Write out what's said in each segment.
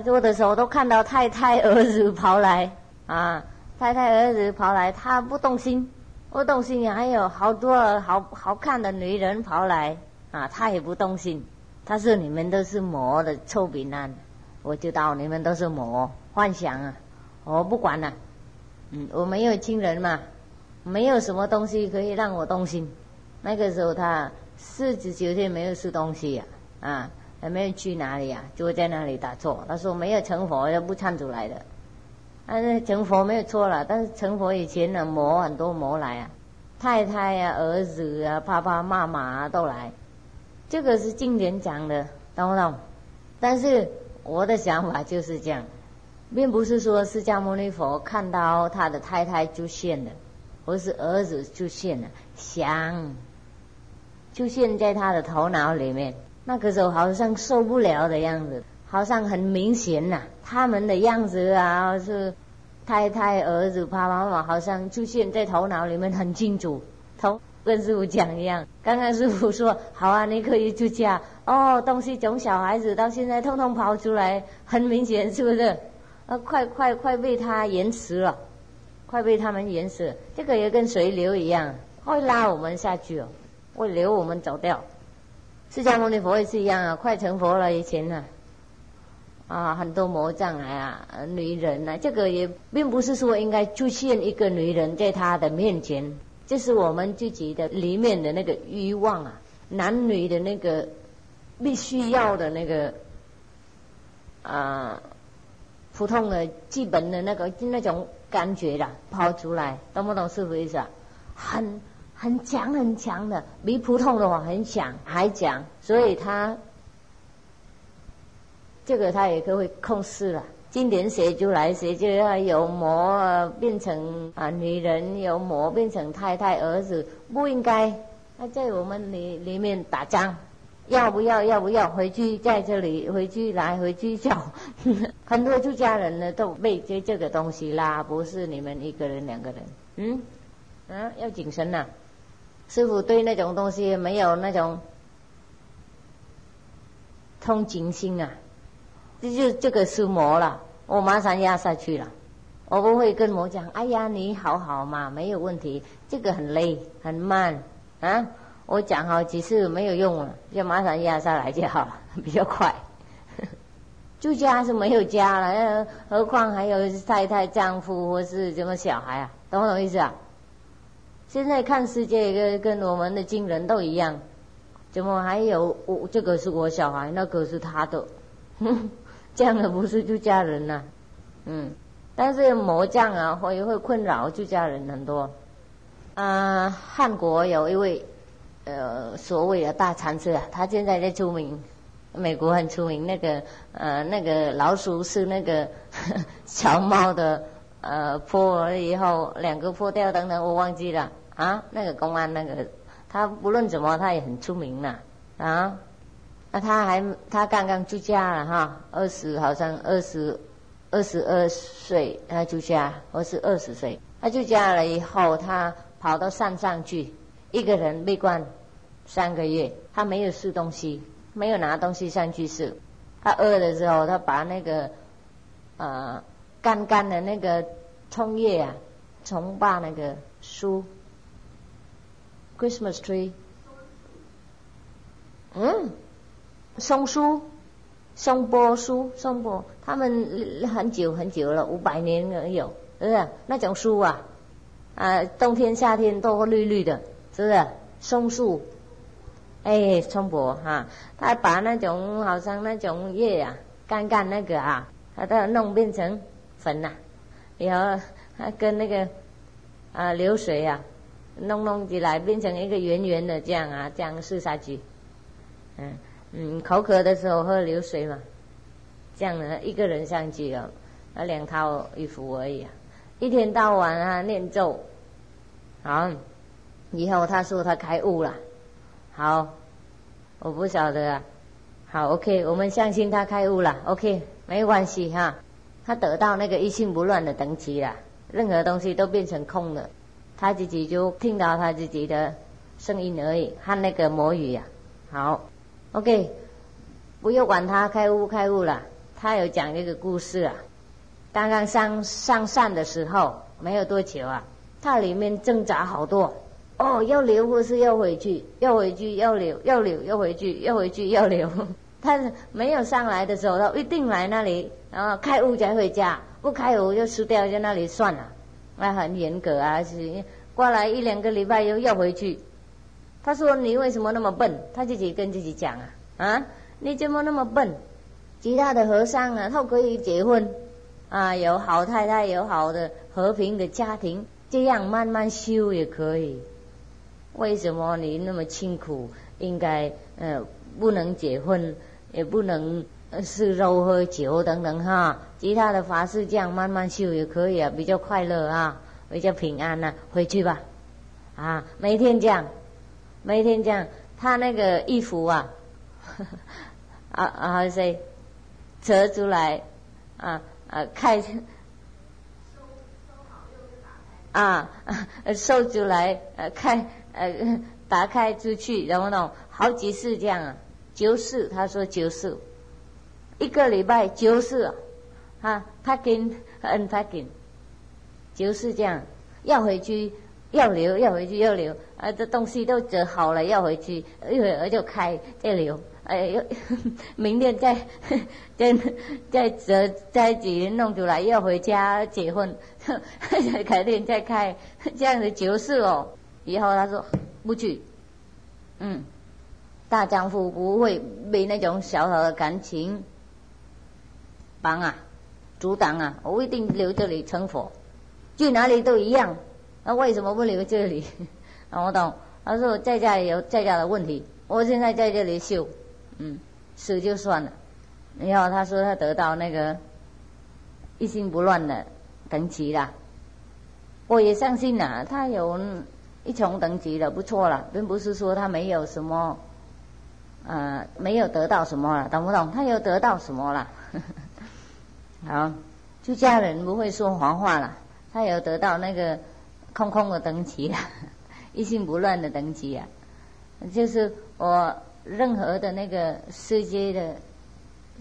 做的时候都看到太太儿子跑来啊，太太儿子跑来，他不动心，不动心，还有好多好好看的女人跑来啊，他也不动心。他说：“你们都是魔的臭饼啊！”我知道你们都是魔幻想啊，我不管了。嗯，我没有亲人嘛，没有什么东西可以让我动心。那个时候他四十九天没有吃东西呀，啊，没有去哪里呀，就会在那里打坐。他说没有成佛就不唱出来的，但是成佛没有错了。但是成佛以前呢，魔很多魔来啊，太太呀、儿子啊、爸爸妈妈啊都来。这个是经典讲的，懂不懂？但是我的想法就是这样。并不是说释迦牟尼佛看到他的太太出现了，或是儿子出现了，想出现在他的头脑里面。那个时候好像受不了的样子，好像很明显呐，他们的样子啊，是太太、儿子、爸爸妈妈，好像出现在头脑里面很清楚。头跟师傅讲一样，刚刚师傅说好啊，你可以出家哦，东西从小孩子到现在通通跑出来，很明显，是不是？啊，快快快被他延迟了，快被他们延迟。这个也跟水流一样，会拉我们下去哦，会流我们走掉。释迦牟尼佛也是一样啊，快成佛了以前呢，啊，很多魔障来啊，女人啊，这个也并不是说应该出现一个女人在他的面前，这是我们自己的里面的那个欲望啊，男女的那个必须要的那个啊。普通的、基本的那个那种感觉啦，跑出来，懂不懂师傅意思啊？很很强很强的，比普通的话很强还强，所以他这个他也可会控制了。经典写出来，写就要有魔变成啊女人，有魔变成太太儿子，不应该。他在我们里里面打仗。要不要？要不要回去？在这里回去来回去叫，很多出家人呢都被这这个东西拉，不是你们一个人两个人。嗯，啊，要谨慎呐！师傅对那种东西没有那种同情心啊，这就这个是魔了，我马上压下去了。我不会跟魔讲，哎呀，你好好嘛，没有问题。这个很累，很慢啊。我讲好几次没有用了，就马上压下来就好了，比较快。住家是没有家了，何况还有太太、丈夫或是什么小孩啊？懂不懂意思啊？现在看世界跟跟我们的经人都一样，怎么还有我这个是我小孩，那个是他的？哼 这样的不是住家人呐？嗯，但是魔将啊会会困扰住家人很多。啊，汉国有一位。呃，所谓的大禅师啊，他现在在出名，美国很出名。那个呃，那个老鼠是那个 小猫的呃破了以后，两个破掉等等，我忘记了啊。那个公安那个，他不论怎么，他也很出名了啊。那他还他刚刚出家了哈，二十好像二十二十二岁他出家，我是二十岁，他出家了以后，他跑到山上去，一个人闭关。三个月，他没有吃东西，没有拿东西上去吃。他饿的时候，他把那个呃干干的那个葱叶啊，从把那个树 Christmas tree，嗯，松树、松柏树、松柏，他们很久很久了，五百年了有，是不是？那种树啊，啊，冬天夏天都绿绿的，是不是？松树。哎，松柏哈，他把那种好像那种叶啊，干干那个啊，他都要弄变成粉呐，然后他跟那个啊流水啊，弄弄起来变成一个圆圆的这样啊，这样试下去，嗯嗯，口渴的时候喝流水嘛，这样呢一个人上去了，那两套衣服而已啊，一天到晚啊念咒，好，以后他说他开悟了。好，我不晓得啊。好，OK，我们相信他开悟了，OK，没关系哈。他得到那个一心不乱的等级了，任何东西都变成空了，他自己就听到他自己的声音而已，和那个魔语呀。好，OK，不要管他开悟开悟了，他有讲一个故事啊。刚刚上上山的时候没有多久啊，他里面挣扎好多哦，要留或是要回去，要回去要留，要留要回去，要回去要留。他没有上来的时候，他一定来那里，然后开悟才回家，不开悟就输掉在那里算了，那很严格啊，是过来一两个礼拜又要回去。他说：“你为什么那么笨？”他自己跟自己讲啊，啊，你怎么那么笨？其他的和尚啊，他可以结婚。啊，有好太太，有好的和平的家庭，这样慢慢修也可以。为什么你那么辛苦？应该呃不能结婚，也不能吃肉喝酒等等哈。其他的法事这样慢慢修也可以啊，比较快乐啊，比较平安呐。回去吧，啊，每天这样，每天这样，他那个衣服啊，啊啊谁折出来啊？啊，开啊，收出来，呃，开，呃，打开出去，然后呢，好几次这样啊，九次，他说九次，一个礼拜九次，，packing，unpacking，九次这样，要回去要留，要回去要留，啊，这东西都折好了要回去，一会儿就开再留。哎，明天再 再再折再几人弄出来，要回家结婚，改天再开这样子就是哦。以后他说不去，嗯，大丈夫不会被那种小小的感情绑啊、阻挡啊。我一定留这里成佛，去哪里都一样。那为什么不留这里？我懂。他说在家有在家的问题，我现在在这里修。嗯，死就算了。然后他说他得到那个一心不乱的等级了，我也相信呐，他有一重等级了，不错了，并不是说他没有什么，呃，没有得到什么了，懂不懂？他有得到什么了？好，出家人不会说谎话了，他有得到那个空空的等级了，一心不乱的等级啊，就是我。任何的那个世界的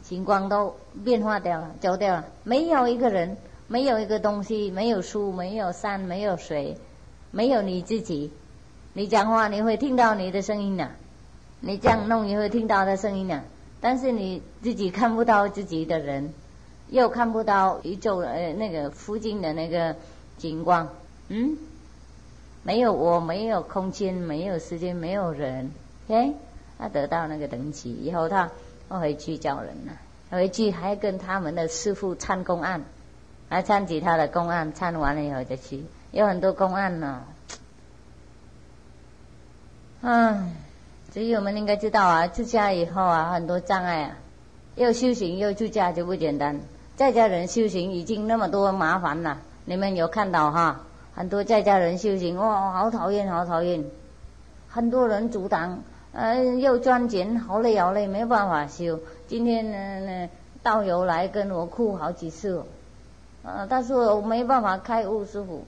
情况都变化掉了，走掉了。没有一个人，没有一个东西，没有树，没有山，没有水，没有你自己。你讲话你会听到你的声音呢，你这样弄你会听到的声音呢。但是你自己看不到自己的人，又看不到宇宙呃那个附近的那个景观，嗯，没有我，没有空间，没有时间，没有人，OK。他得到那个等级以后，他他回去叫人了。回去还跟他们的师傅参公案，还参其他的公案，参完了以后再去。有很多公案呢，嗯，所以我们应该知道啊，出家以后啊，很多障碍啊，又修行又出家就不简单。在家人修行已经那么多麻烦了，你们有看到哈？很多在家人修行，哇，好讨厌，好讨厌，很多人阻挡。嗯，又赚钱，好累好累，没办法修。今天呢，呢道友来跟我哭好几次，呃，他说我没办法开悟，师傅，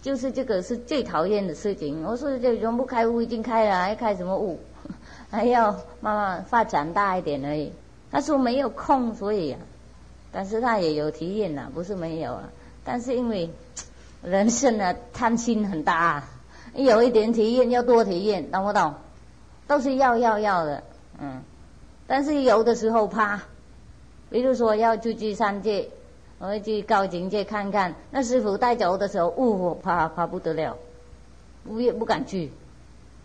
就是这个是最讨厌的事情。我说这永不开悟，已经开了，还开什么悟？还要慢慢发展大一点而已。他说没有空，所以，但是他也有体验呐，不是没有啊。但是因为 人生的，贪心很大，啊有一点体验要多体验，懂不懂？都是要要要的，嗯，但是有的时候怕，比如说要出去三界，我要去高境界看看，那师傅带走的时候，呜，怕怕不得了，不也不敢去，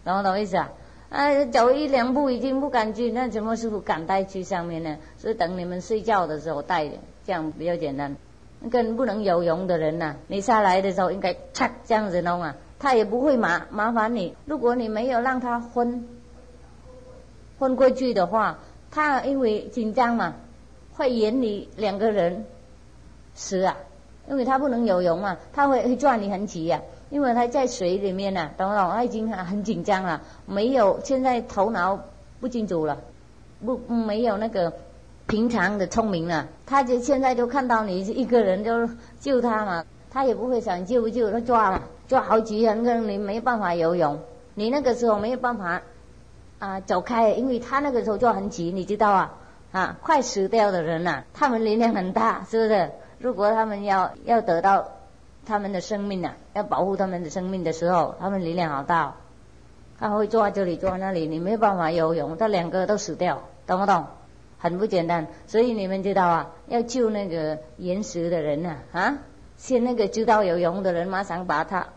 懂不懂意思啊？啊，走一两步已经不敢去，那怎么师傅敢带去上面呢？所以等你们睡觉的时候带，这样比较简单。跟不能游泳的人呐，你下来的时候应该擦这样子弄啊，他也不会麻麻烦你。如果你没有让他昏。昏过去的话，他因为紧张嘛，会引你两个人死啊，因为他不能游泳嘛，他会会转你很急呀，因为他在水里面呢，懂不懂？他已经很紧张了，没有现在头脑不清楚了，不没有那个平常的聪明了，他就现在就看到你一个人就救他嘛，他也不会想救不救，他抓了抓好几人，跟你没办法游泳，你那个时候没有办法。啊，走开！因为他那个时候就很急，你知道啊，啊，快死掉的人呐，他们力量很大，是不是？如果他们要要得到他们的生命呐，要保护他们的生命的时候，他们力量好大，他会坐在这里，坐在那里，你没办法游泳，他两个都死掉，懂不懂？很不简单，所以你们知道啊，要救那个岩石的人呐，啊，先那个知道有用的人马上把他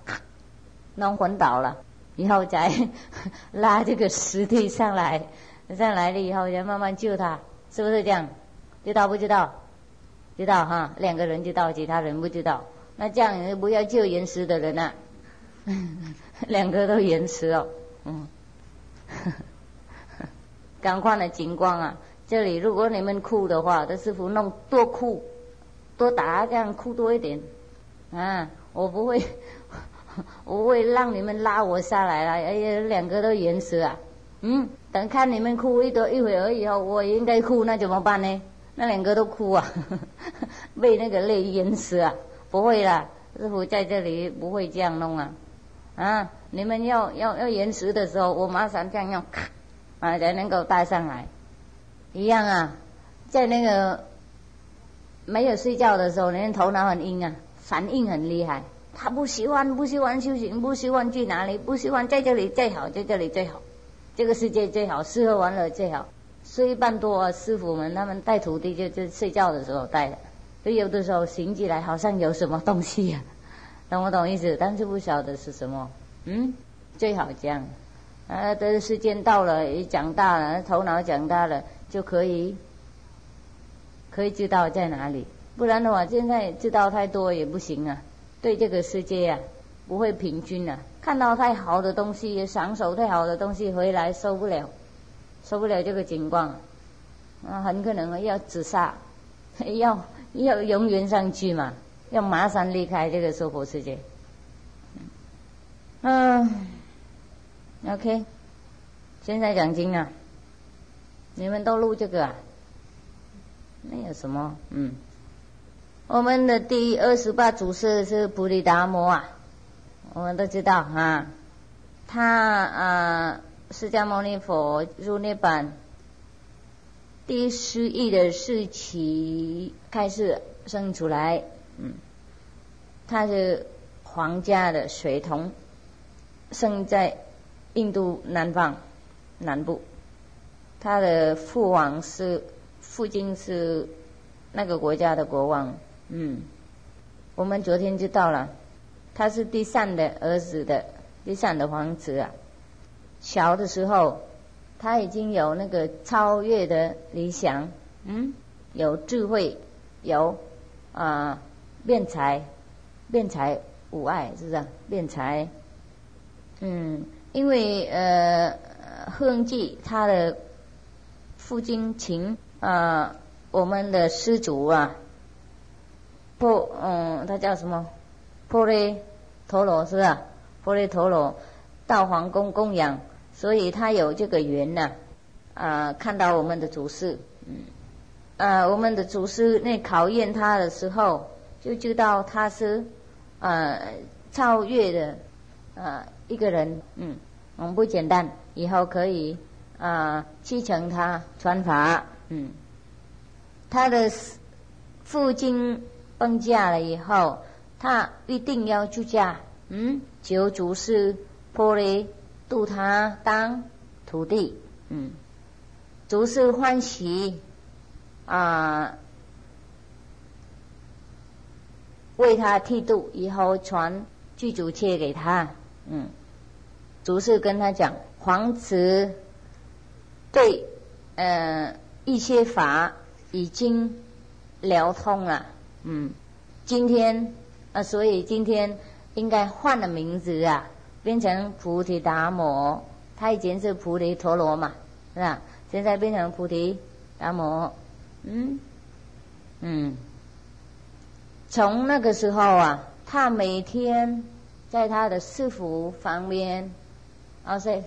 弄昏倒了，以后再 拉这个尸体上来，上来了以后再慢慢救他。是不是这样？知道不知道？知道哈，两个人知道，其他人不知道。那这样不要救岩石的人啊，两个都岩石哦，嗯，赶快的景光啊！这里如果你们哭的话，这师傅弄多哭，多打这样哭多一点啊！我不会，我会让你们拉我下来了。哎呀，两个都岩石啊，嗯。等看你们哭一多一会儿以后，我应该哭，那怎么办呢？那两个都哭啊，被那个泪淹死啊！不会啦，师傅在这里不会这样弄啊！啊，你们要要要延时的时候，我马上这样用，啊，才能够带上来。一样啊，在那个没有睡觉的时候，人头脑很硬啊，反应很厉害。他不喜欢不喜欢修行，不喜欢去哪里，不喜欢在这里最好，在这里最好。这个世界最好，吃喝玩乐最好。睡一半多，师傅们他们带徒弟就就睡觉的时候带的，所以有的时候醒起来好像有什么东西呀，懂不懂意思？但是不晓得是什么。嗯，最好这样。啊，等时间到了，也长大了，头脑长大了，就可以可以知道在哪里。不然的话，现在知道太多也不行啊。对这个世界呀，不会平均啊。看到太好的东西，享受太好的东西回来受不了，受不了这个情况，啊，很可能要自杀，要要永远上去嘛，要马上离开这个娑婆世界。嗯，OK，现在讲经啊，你们都录这个啊？那有什么？嗯，我们的第二十八祖师是菩提达摩啊。我们都知道啊，他啊，释迦牟尼佛入涅槃第十亿的时期开始生出来，嗯，他是皇家的随从，生在印度南方南部，他的父王是父亲是那个国家的国王，嗯，我们昨天知道了。他是第三的儿子的第三的皇子啊。小的时候，他已经有那个超越的理想，嗯，有智慧，有啊辩才，辩才无碍，是不是？辩才，嗯，因为呃，恒记他的父亲请啊，我们的师祖啊，不，嗯，他叫什么？婆利陀罗是不是？婆利陀罗到皇宫供养，所以他有这个缘呢。啊，看到我们的祖师，嗯，啊，我们的祖师那考验他的时候，就知道他是啊超越的啊一个人，嗯，很不简单。以后可以啊继承他传法，嗯，他的父亲崩驾了以后。他一定要出家，嗯，求祖师破雷度他当徒弟，嗯，足是欢喜啊，为他剃度，以后传具足切给他，嗯，足是跟他讲，皇子对呃一些法已经聊通了，嗯，今天。啊，所以今天应该换了名字啊，变成菩提达摩。他以前是菩提陀罗嘛，是吧？现在变成菩提达摩。嗯嗯，从那个时候啊，他每天在他的师傅旁边，啊，是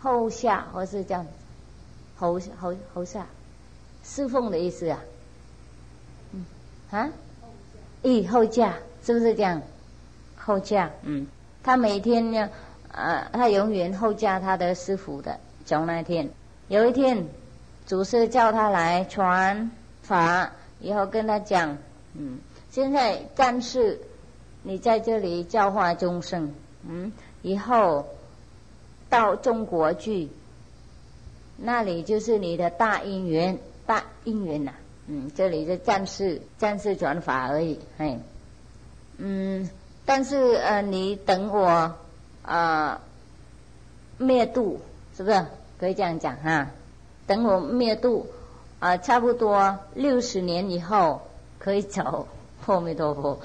后下或是这样，后后后下侍奉的意思啊。嗯啊，咦，后驾。是不是这样？后驾，嗯，他每天呢，呃，他永远后驾他的师傅的。从那天，有一天，祖师叫他来传法，以后跟他讲，嗯，现在暂时你在这里教化众生，嗯，以后到中国去，那里就是你的大因缘，大因缘呐，嗯，这里是暂时暂时转法而已，嘿，嗯，但是呃，你等我啊灭度，是不是可以这样讲哈？等我灭度，啊，差不多六十年以后可以走。阿弥陀佛，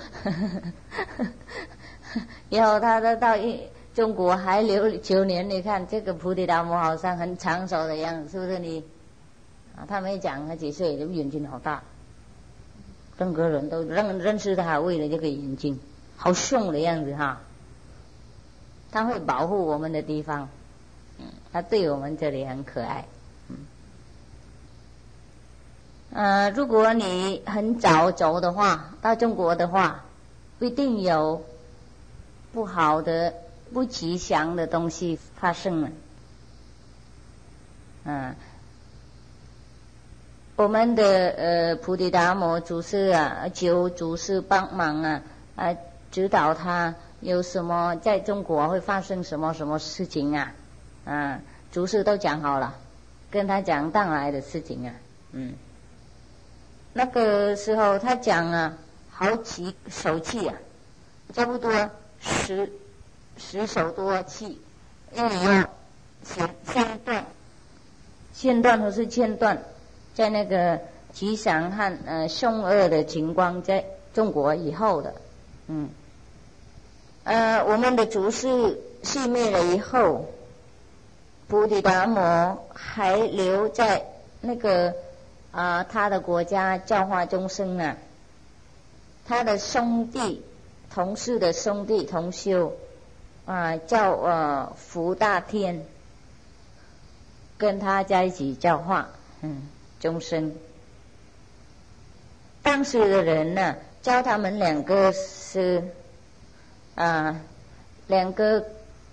以后他都到一中国还留九年。你看这个菩提达摩好像很长寿的样子，是不是你？啊，他没讲他几岁，眼睛好大，任何人都认认识他，为了这个眼睛，好凶的样子哈。他会保护我们的地方，嗯，他对我们这里很可爱。呃，如果你很早走的话，到中国的话，一定有不好的、不吉祥的东西发生了。嗯，我们的呃菩提达摩祖师啊，求祖师帮忙啊，啊，指导他有什么在中国会发生什么什么事情啊？嗯，祖师都讲好了，跟他讲当来的事情啊，嗯。那个时候他讲啊，好几首气啊，差不多十十首多气，因为要先先断，线断或是间断，在那个吉祥和呃凶恶的情况在中国以后的，嗯，呃，我们的祖师熄灭了以后，菩提达摩还留在那个。啊，他的国家教化众生啊，他的兄弟、同事的兄弟同修啊，叫呃福大天，跟他在一起教化嗯众生。当时的人呢，教他们两个是啊两个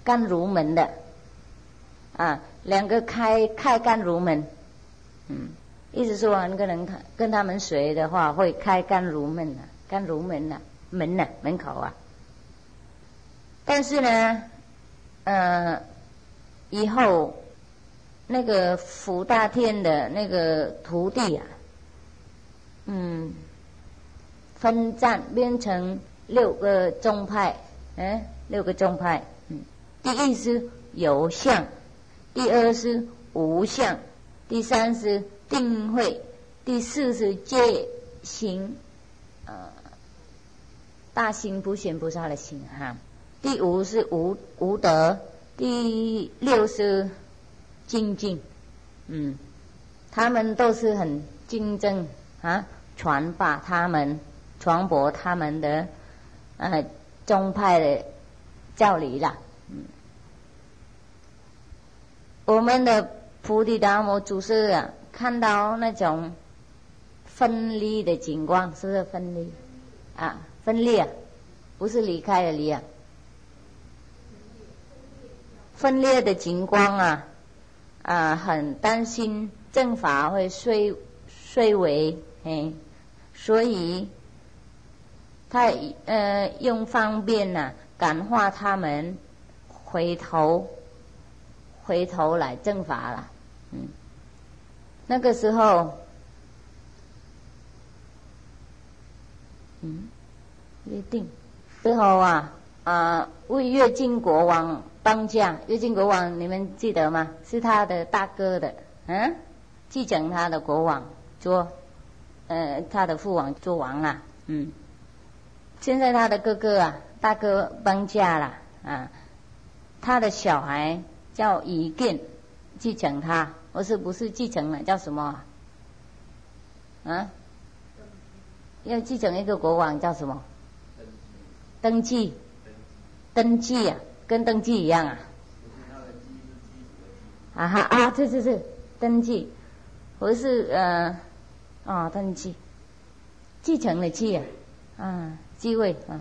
刚入门的啊两个开开刚入门嗯。意思说，那个人跟他们学的话，会开干如门呐，甘如门呐，门呐，门口啊。但是呢，呃，以后那个福大天的那个徒弟啊，嗯，分站变成六个宗派，嗯，六个宗派，嗯，第一是有相，第二是无相，第三是。定慧，第四是戒行，呃，大行不显菩萨的行哈。第五是无无德，第六是精进，嗯，他们都是很竞争啊，传把他们传播他们的呃宗派的教理啦，嗯，我们的菩提达摩祖师啊。看到那种分离的景观，是不是分离？啊，分裂，不是离开的离啊。分裂的景观啊，啊，很担心正法会衰衰微，哎，所以他呃用方便呢感化他们回头回头来正法了，嗯。那个时候，嗯，约定之后啊啊，为越晋国王当家。越晋国王你们记得吗？是他的大哥的，嗯，继承他的国王做，呃，他的父王做王啊，嗯。现在他的哥哥啊，大哥搬家了啊，他的小孩叫乙建继承他。我是不是继承了？叫什么？啊？要继承一个国王叫什么？登记。登记啊，跟登记一样啊。啊哈啊！这这这，登记。我是呃，啊，登记。继承的继啊，啊，继位啊。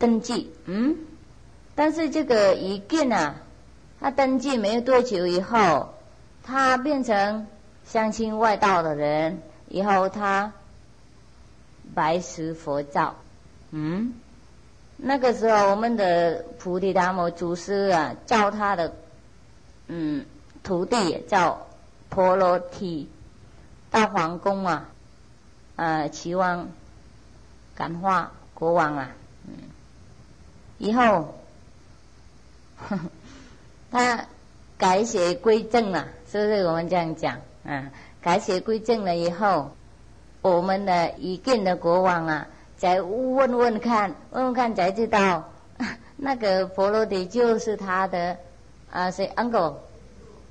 登记，嗯。但是这个一件啊。他登记没有多久以后，他变成相亲外道的人以后，他白石佛照，嗯，那个时候我们的菩提达摩祖师啊，叫他的嗯徒弟叫婆罗提到皇宫啊，呃，齐王感化国王啊，嗯，以后。他改邪归正了，是不是我们这样讲？啊，改邪归正了以后，我们的一见的国王啊，再问问看，问问看才知道，那个佛罗迪就是他的啊，是 uncle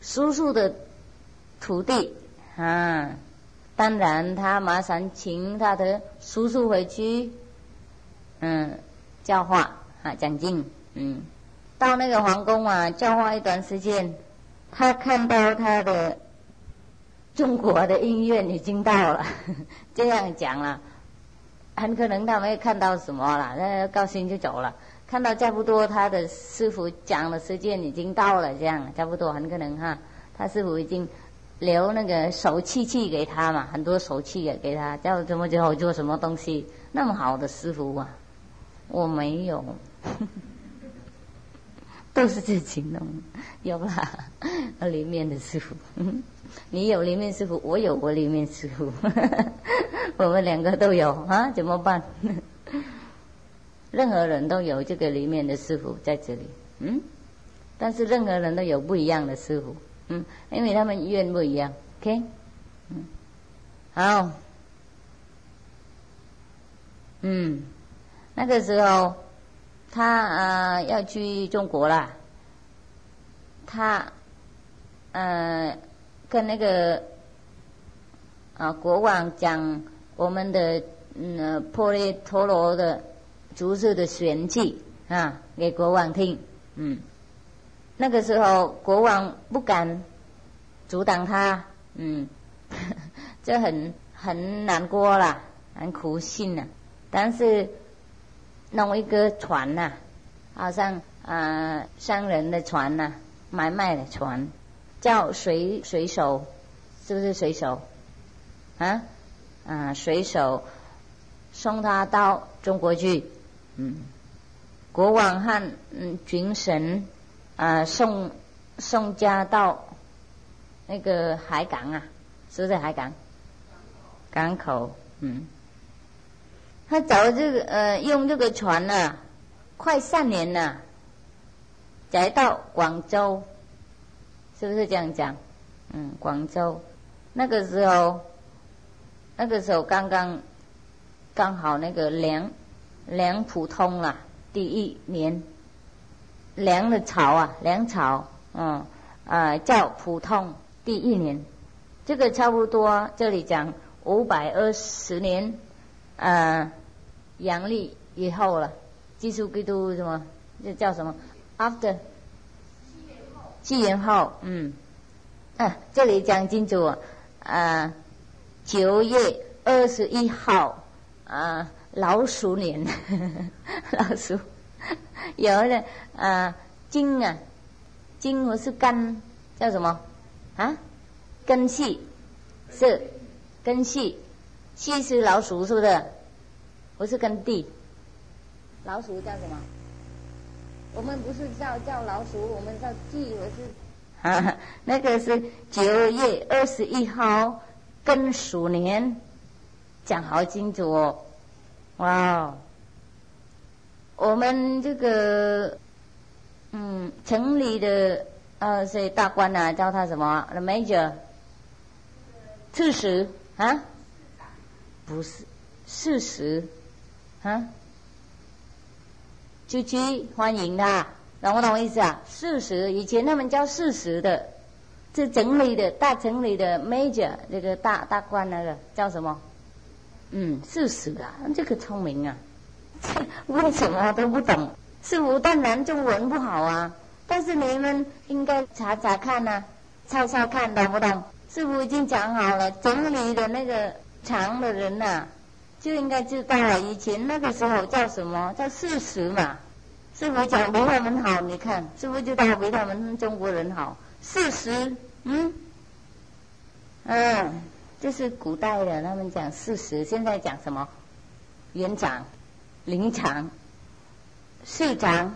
叔叔的徒弟啊。当然，他马上请他的叔叔回去，嗯，教化啊，讲经，嗯。到那个皇宫啊，教化一段时间，他看到他的中国的音乐已经到了，这样讲了，很可能他没有看到什么了，那高兴就走了。看到差不多他的师傅讲的时间已经到了，这样差不多很可能哈，他师傅已经留那个手气气给他嘛，很多手气也给他，叫怎么就做什么东西，那么好的师傅啊，我没有。都是自己弄，有吧？里面的师傅，你有里面师傅，我有我里面师傅，我们两个都有啊，怎么办？任何人都有这个里面的师傅在这里，嗯，但是任何人都有不一样的师傅，嗯，因为他们愿不一样，OK，嗯，好，嗯，那个时候。他啊要去中国了，他呃跟那个啊国王讲我们的嗯破裂陀罗的竹子的玄机啊给国王听，嗯，那个时候国王不敢阻挡他，嗯，这很很难过了，很苦心了，但是。弄一个船呐，好像啊商人的船呐，买卖的船，叫水水手，是不是水手？啊啊水手送他到中国去，嗯，国王和嗯军神啊送送家到那个海港啊，是不是海港？港口，嗯。他走这个呃，用这个船呢，快三年了，才到广州，是不是这样讲？嗯，广州那个时候，那个时候刚刚刚好那个梁梁普通了第一年，梁的朝啊，梁朝，嗯呃叫普通第一年，这个差不多这里讲五百二十年。呃，阳历以后了，基督基督什么？这叫什么？After 七年后，嗯，啊，这里讲清楚，啊，九月二十一号，啊，老鼠年，老鼠，有的啊，金啊，金不是根，叫什么？啊，根系是根系。系是老鼠，是不是？不是跟地。老鼠叫什么？我们不是叫叫老鼠，我们叫地，我是。那个是九月二十一号，庚鼠年，讲好清楚哦。哇，我们这个，嗯，城里的呃，是大官呐，叫他什么？The major，刺史啊。不是事实，啊，就去欢迎他，懂不懂意思啊？事实以前他们叫事实的，这城里的大城里的 major 这个大大官那个叫什么？嗯，事实啊，这个聪明啊，为什么都不懂？师傅当然中文不好啊，但是你们应该查查看呐，抄抄看，懂不懂？师傅已经讲好了，整理的那个。长的人呐，就应该知道了。以前那个时候叫什么？叫事实嘛。师傅讲比他们好，你看师傅就当比他们中国人好。事实，嗯，嗯，这是古代的，他们讲事实，现在讲什么？园长、林长、市长、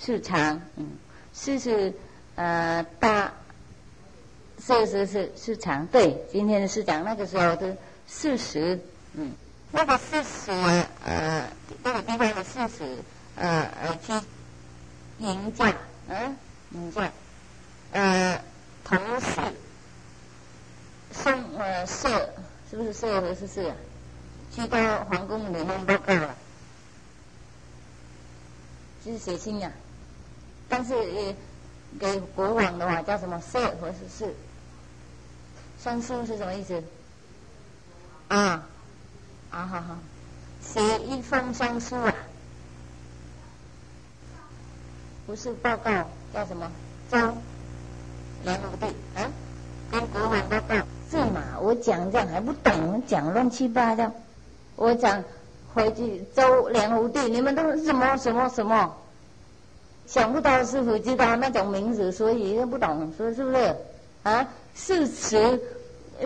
市长，嗯，市是呃大，是是是市长，对，今天的市长那个时候的四十，嗯，那个事实，呃，那个地方的事实，呃呃去迎驾，嗯，迎驾，呃，同事。送呃社是不是社和是社？去到皇宫里面报告了，就是写信呀。但是呃，给国王的话叫什么社或是是？上书是什么意思？啊啊好好，写一封上书啊，不是报告叫什么？招梁武帝啊，跟国王报告。是嘛？我讲这样还不懂，讲乱七八糟。我讲回去周梁武帝，你们都是什么什么什么？想不到师傅知道那种名字，所以不懂，说是不是？啊，事实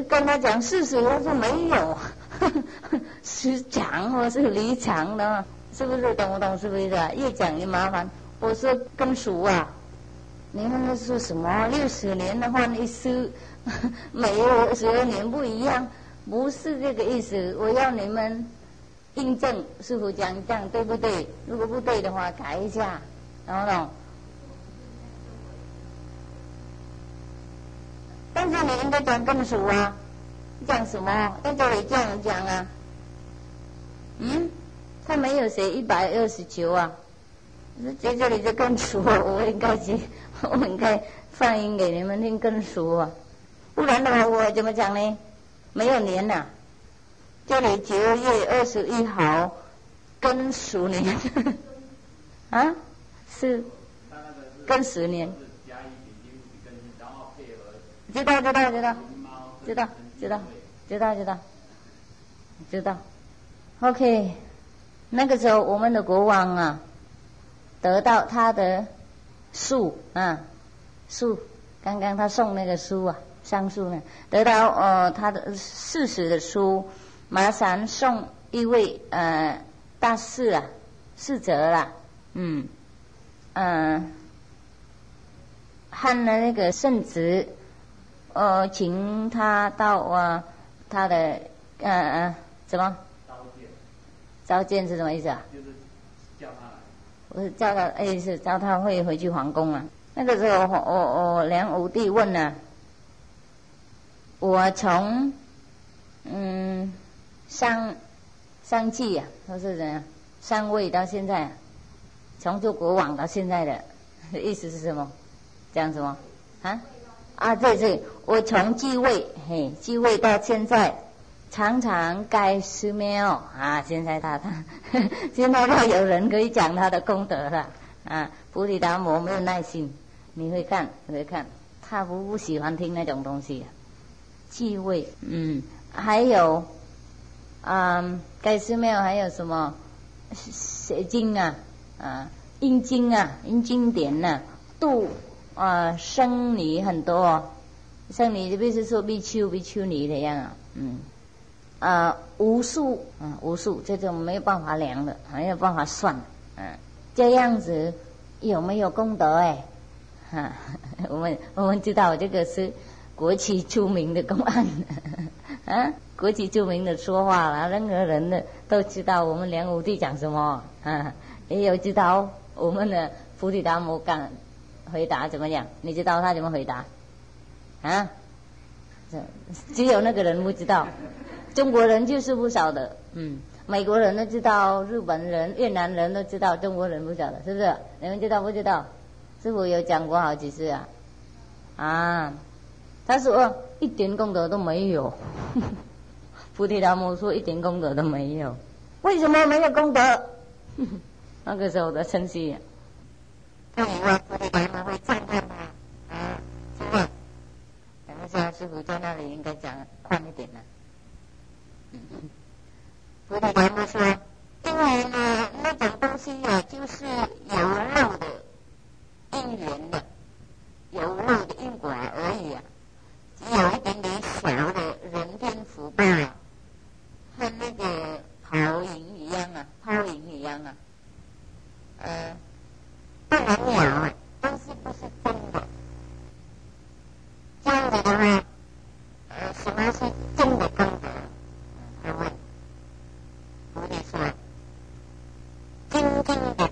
跟他讲事实，他说没有，是长或是离长的，是不是？懂不懂？是不是？越讲越麻烦。我说更熟啊，你们那是什么？六十年的换一书。每十二年不一样，不是这个意思。我要你们印证师傅讲这样对不对？如果不对的话，改一下，懂不懂？但是你应该讲更熟啊，讲什么？在这里这样讲啊？嗯，他没有写一百二十九啊，在这里就更熟。我应该去，我应该放音给你们听更熟啊。不然的话，我怎么讲呢？没有年呐，这里九月二十一号，庚鼠年，啊，是庚十年。知道知道知道，知道知道知道知道知道。OK，那个时候我们的国王啊，得到他的书啊书，刚刚他送那个书啊。上书呢，得到呃他的事实的书，马上送一位呃大使啊，侍者啦，嗯嗯，汉的那个圣旨，呃，请他到啊他的呃呃什么？召见。召见是什么意思啊？就是叫他来。我是叫他，哎是叫他会回去皇宫啊。那个时候我我我梁武帝问呢。我从嗯上上季呀，都是怎样上位到现在，从做国王到现在的 意思是什么？讲什么？啊啊对对，我从继位嘿继位到现在，常常盖寺庙啊，现在他他 现在他有人可以讲他的功德了啊。菩提达摩没有耐心，你会看你会看，他不不喜欢听那种东西。继位，嗯，还有，啊，盖寺庙还有什么写经啊，啊，印经啊，印经典呐，度啊生女很多，哦生女就必须说比丘比丘尼的样啊，嗯，啊无数啊无数，这种没有办法量的，没有办法算，嗯，这样子有没有功德哎？哈，我们我们知道这个是。国旗著名的公案，啊，国际著名的说话了，任何人呢都知道我们梁武帝讲什么，啊，也有知道我们的菩提达摩讲回答怎么样？你知道他怎么回答？啊，只有那个人不知道，中国人就是不晓得，嗯，美国人都知道，日本人、越南人都知道，中国人不晓得，是不是？你们知道不知道？师傅有讲过好几次啊，啊。他说一点功德都没有，菩提达摩说一点功德都没有，为什么没有功德？那个时候的称息，那我问菩提达摩会赞叹吗？啊，是吧？两个小师傅在那里应该讲宽一点的。菩提达摩说，因为呢那种东西啊，就是有漏的因缘的，有漏的因果而已啊。有一点点小的人间腐败啊，和那个陶影一样啊，陶影一样啊，呃，不能有啊，但是不是真的？这样子的话，呃，什么是真的功德？他问，我跟你说，真正的。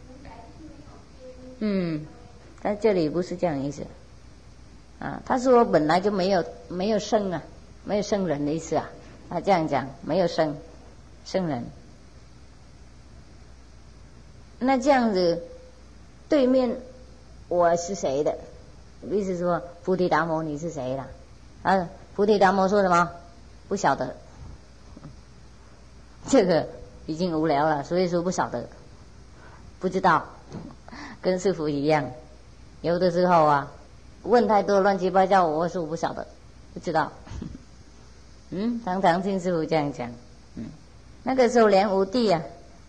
嗯，在这里不是这样意思。啊，他说本来就没有没有圣啊，没有圣人的意思啊。他这样讲，没有圣圣人。那这样子。对面我是谁的？意思说菩提达摩你是谁的？啊，菩提达摩说什么？不晓得。这个已经无聊了，所以说不晓得，不知道，跟师傅一样。有的时候啊，问太多乱七八糟，我说我不晓得，不知道。嗯，常常听师傅这样讲。嗯，那个时候连五弟啊，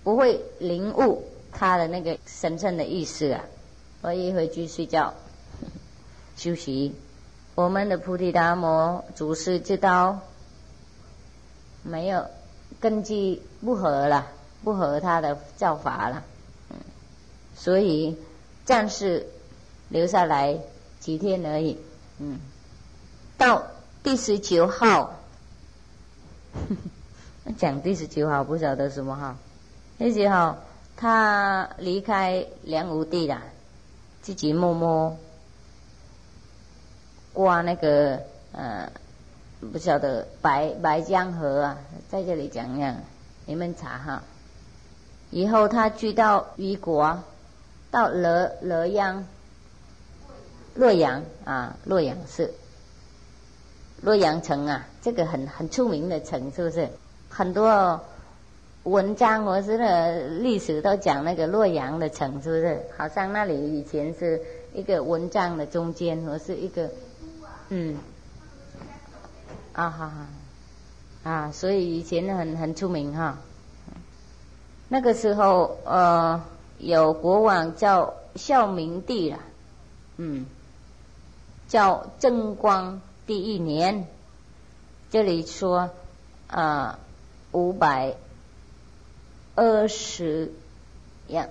不会领悟。他的那个神圣的意思啊，我一回去睡觉 休息。我们的菩提达摩祖师知道没有根基不合了，不合他的教法了，所以暂时留下来几天而已，嗯，到第十九号，讲第十九号不晓得什么号，第十九号。他离开梁武帝了，自己默默挂那个呃，不晓得白白江河啊，在这里讲讲，你们查哈。以后他去到虞国，到洛洛阳，洛阳啊，洛阳市，洛阳城啊，这个很很出名的城，是不是？很多。文章或是的历史都讲那个洛阳的城，是不是？好像那里以前是一个文章的中间，或是一个，嗯，啊哈哈，啊，所以以前很很出名哈。那个时候呃，有国王叫孝明帝了，嗯，叫贞光第一年，这里说啊五百。二十样。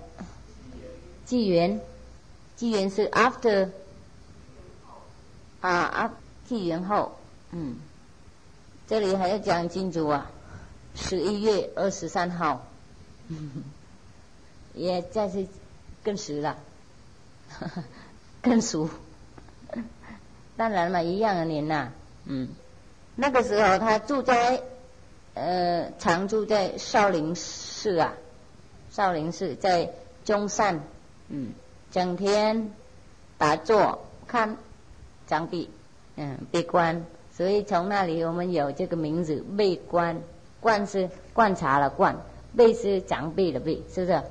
纪元，纪元是 after 啊啊纪元后，嗯，这里还要讲清楚啊，十一月二十三号，也再是更实了，更熟，当然嘛，一样的年呐，嗯，那个时候他住在呃常住在少林寺。啊，少林寺在中山，嗯，整天打坐看张壁，嗯，闭关，所以从那里我们有这个名字闭关。观是观察了观，闭是长壁的闭，是不是？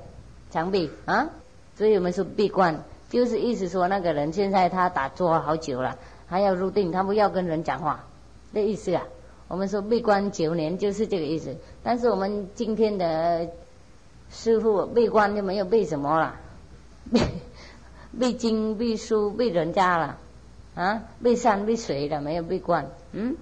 墙壁啊，所以我们说闭关，就是意思说那个人现在他打坐好久了，还要入定，他不要跟人讲话，的意思啊。我们说闭关九年就是这个意思，但是我们今天的师傅闭关就没有闭什么了，闭 闭经、闭书、闭人家了，啊，闭山、闭水的没有闭关，嗯，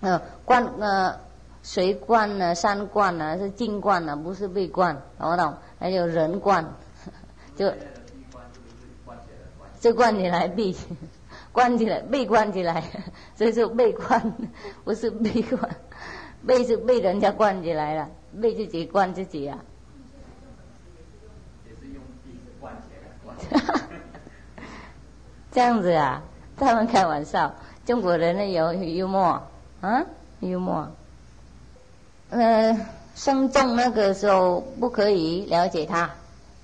呃，关呃水关呢、山关呢是静关呢，不是闭关，懂不懂？还有人关，就就关起来闭。关起来，被关起来，所以说被关 不是被关，被是被人家关起来了，被自己关自己啊。这样子啊，他们开玩笑，中国人呢有幽默啊，幽默。呃，生重那个时候不可以了解他，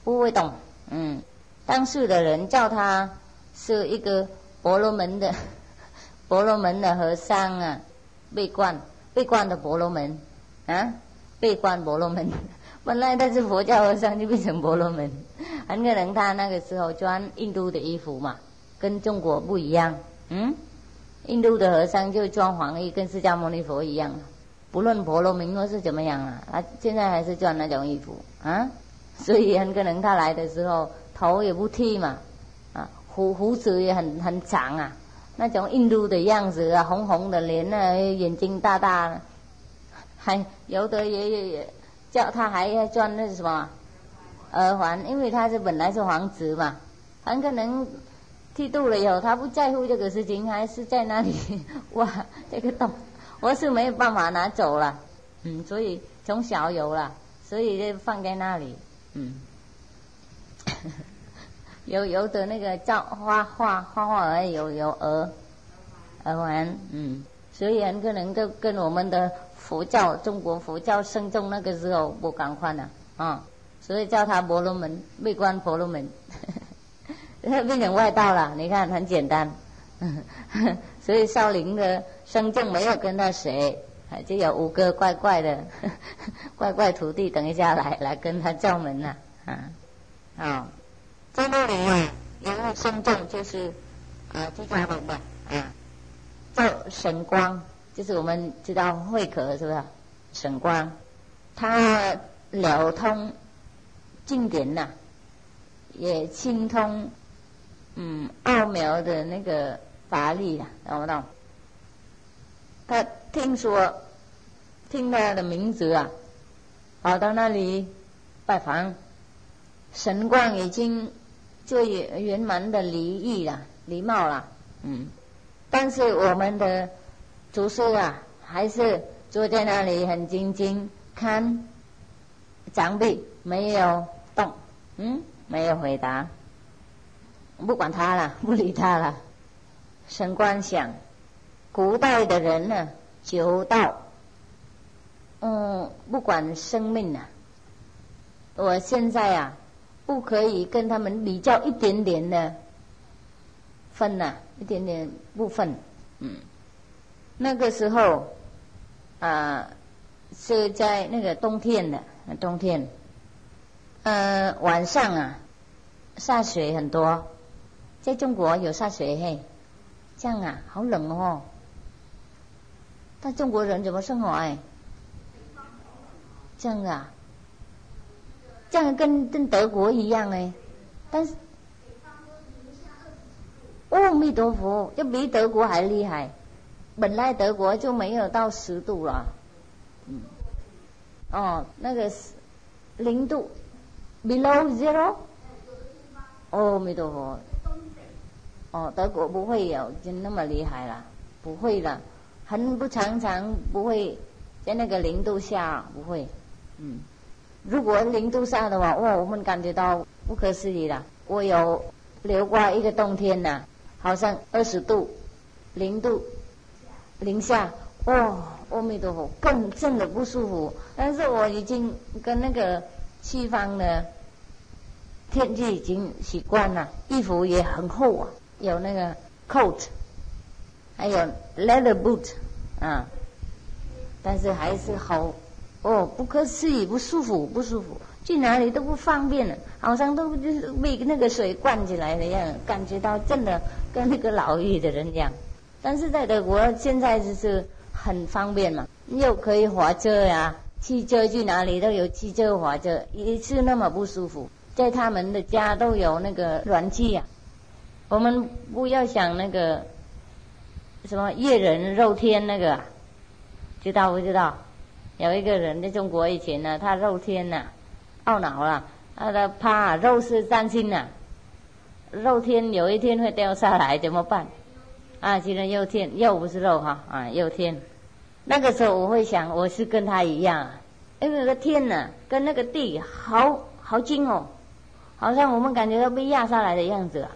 不会懂。嗯，当时的人叫他是一个婆罗门的 婆罗门的和尚啊，被冠被冠的婆罗门啊，被冠婆罗门。本来他是佛教和尚，就变成婆罗门。很可能他那个时候穿印度的衣服嘛，跟中国不一样。嗯，印度的和尚就穿黄衣，跟释迦牟尼佛一样。不论婆罗门或是怎么样啊，他现在还是穿那种衣服啊，所以很可能他来的时候头也不剃嘛，啊胡胡子也很很长啊，那种印度的样子啊，红红的脸啊，眼睛大大的，还有的也也也叫他还要穿那什么耳环，因为他是本来是皇子嘛，很可能剃度了以后，他不在乎这个事情，还是在那里哇这个洞。我是没有办法拿走了，嗯，所以从小有了，所以就放在那里，嗯，有有的那个叫画画画画儿有有耳耳环，嗯，所以很可能跟跟我们的佛教中国佛教僧众那个时候不赶快了啊，所以叫他婆罗门，被关婆罗门，变成外道了，你看很简单。所以少林的僧众没有跟他学，就有五个怪怪的 怪怪徒弟，等一下来来跟他叫门呐啊！啊，在那里啊，然后僧众就是啊，释迦牟吧啊，叫神光，就是我们知道慧可是不是？神光，他了通经典呐，也精通嗯奥妙的那个。法力啊，懂不懂？他听说，听他的名字啊，跑到那里拜访，神光已经最圆满的礼仪了，礼貌了，嗯。但是我们的祖师啊，还是坐在那里很静静看长辈，没有动，嗯，没有回答，不管他了，不理他了。神观想，古代的人呢，求道，嗯，不管生命啊，我现在啊，不可以跟他们比较一点点的分呐，一点点部分，嗯，那个时候啊，是在那个冬天的冬天，呃，晚上啊，下雪很多，在中国有下雪嘿。这样啊，好冷哦！但中国人怎么生活哎？这样啊，这样跟跟德国一样哎，但是，阿弥陀佛，就比德国还厉害。本来德国就没有到十度了，嗯，哦，那个是零度，below zero，阿弥陀佛。哦，德国不会有就那么厉害了，不会了，很不常常不会在那个零度下不会，嗯，如果零度下的话，哇，我们感觉到不可思议了。我有流过一个冬天呐，好像二十度，零度，零下，哇，阿弥陀佛，更真的不舒服。但是我已经跟那个西方的天气已经习惯了，衣服也很厚啊。有那个 coat，还有 leather boot，啊，但是还是好，哦，不可思议，不舒服，不舒服，去哪里都不方便了，好像都就是被那个水灌起来的样，感觉到真的跟那个牢狱的人一样。但是在德国现在就是很方便嘛，又可以滑车呀，汽车去哪里都有汽车滑车，也是那么不舒服。在他们的家都有那个暖气呀。我们不要想那个什么夜人肉天那个，知道不知道？有一个人在中国以前呢，他肉天呐，懊恼了，他的怕肉是担心呐，肉天有一天会掉下来怎么办？啊，其实肉天又不是肉哈啊，肉天，那个时候我会想，我是跟他一样，因为那个天呢，跟那个地好好近哦，好像我们感觉到被压下来的样子啊。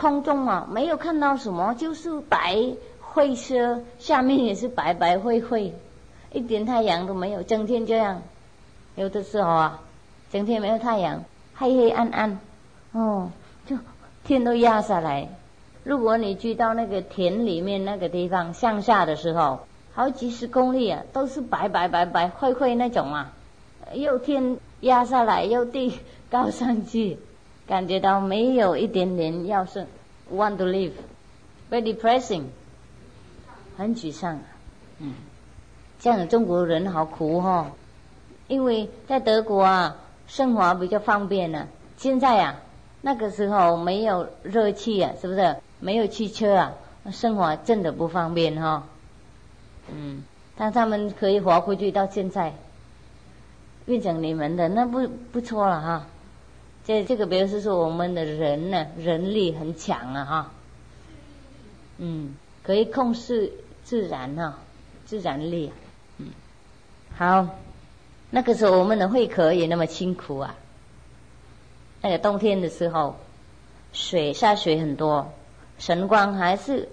空中啊，没有看到什么，就是白灰色，下面也是白白灰灰，一点太阳都没有，整天这样。有的时候啊，整天没有太阳，黑黑暗暗，哦，就天都压下来。如果你去到那个田里面那个地方向下的时候。好几十公里啊，都是白白白白灰灰那种啊，又天压下来，又地高上去，感觉到没有一点点要是 want to live，very depressing，很沮丧。嗯，这样的中国人好苦哈，因为在德国啊，生活比较方便呢。现在啊，那个时候没有热气啊，是不是？没有汽车啊，生活真的不方便哈。嗯，但他们可以活回去到现在，变成你们的那不不错了哈。这这个比如说我们的人呢，人力很强啊哈。嗯，可以控制自然哈，自然力。嗯，好，那个时候我们的会客也那么辛苦啊。那个冬天的时候，水下水很多，神光还是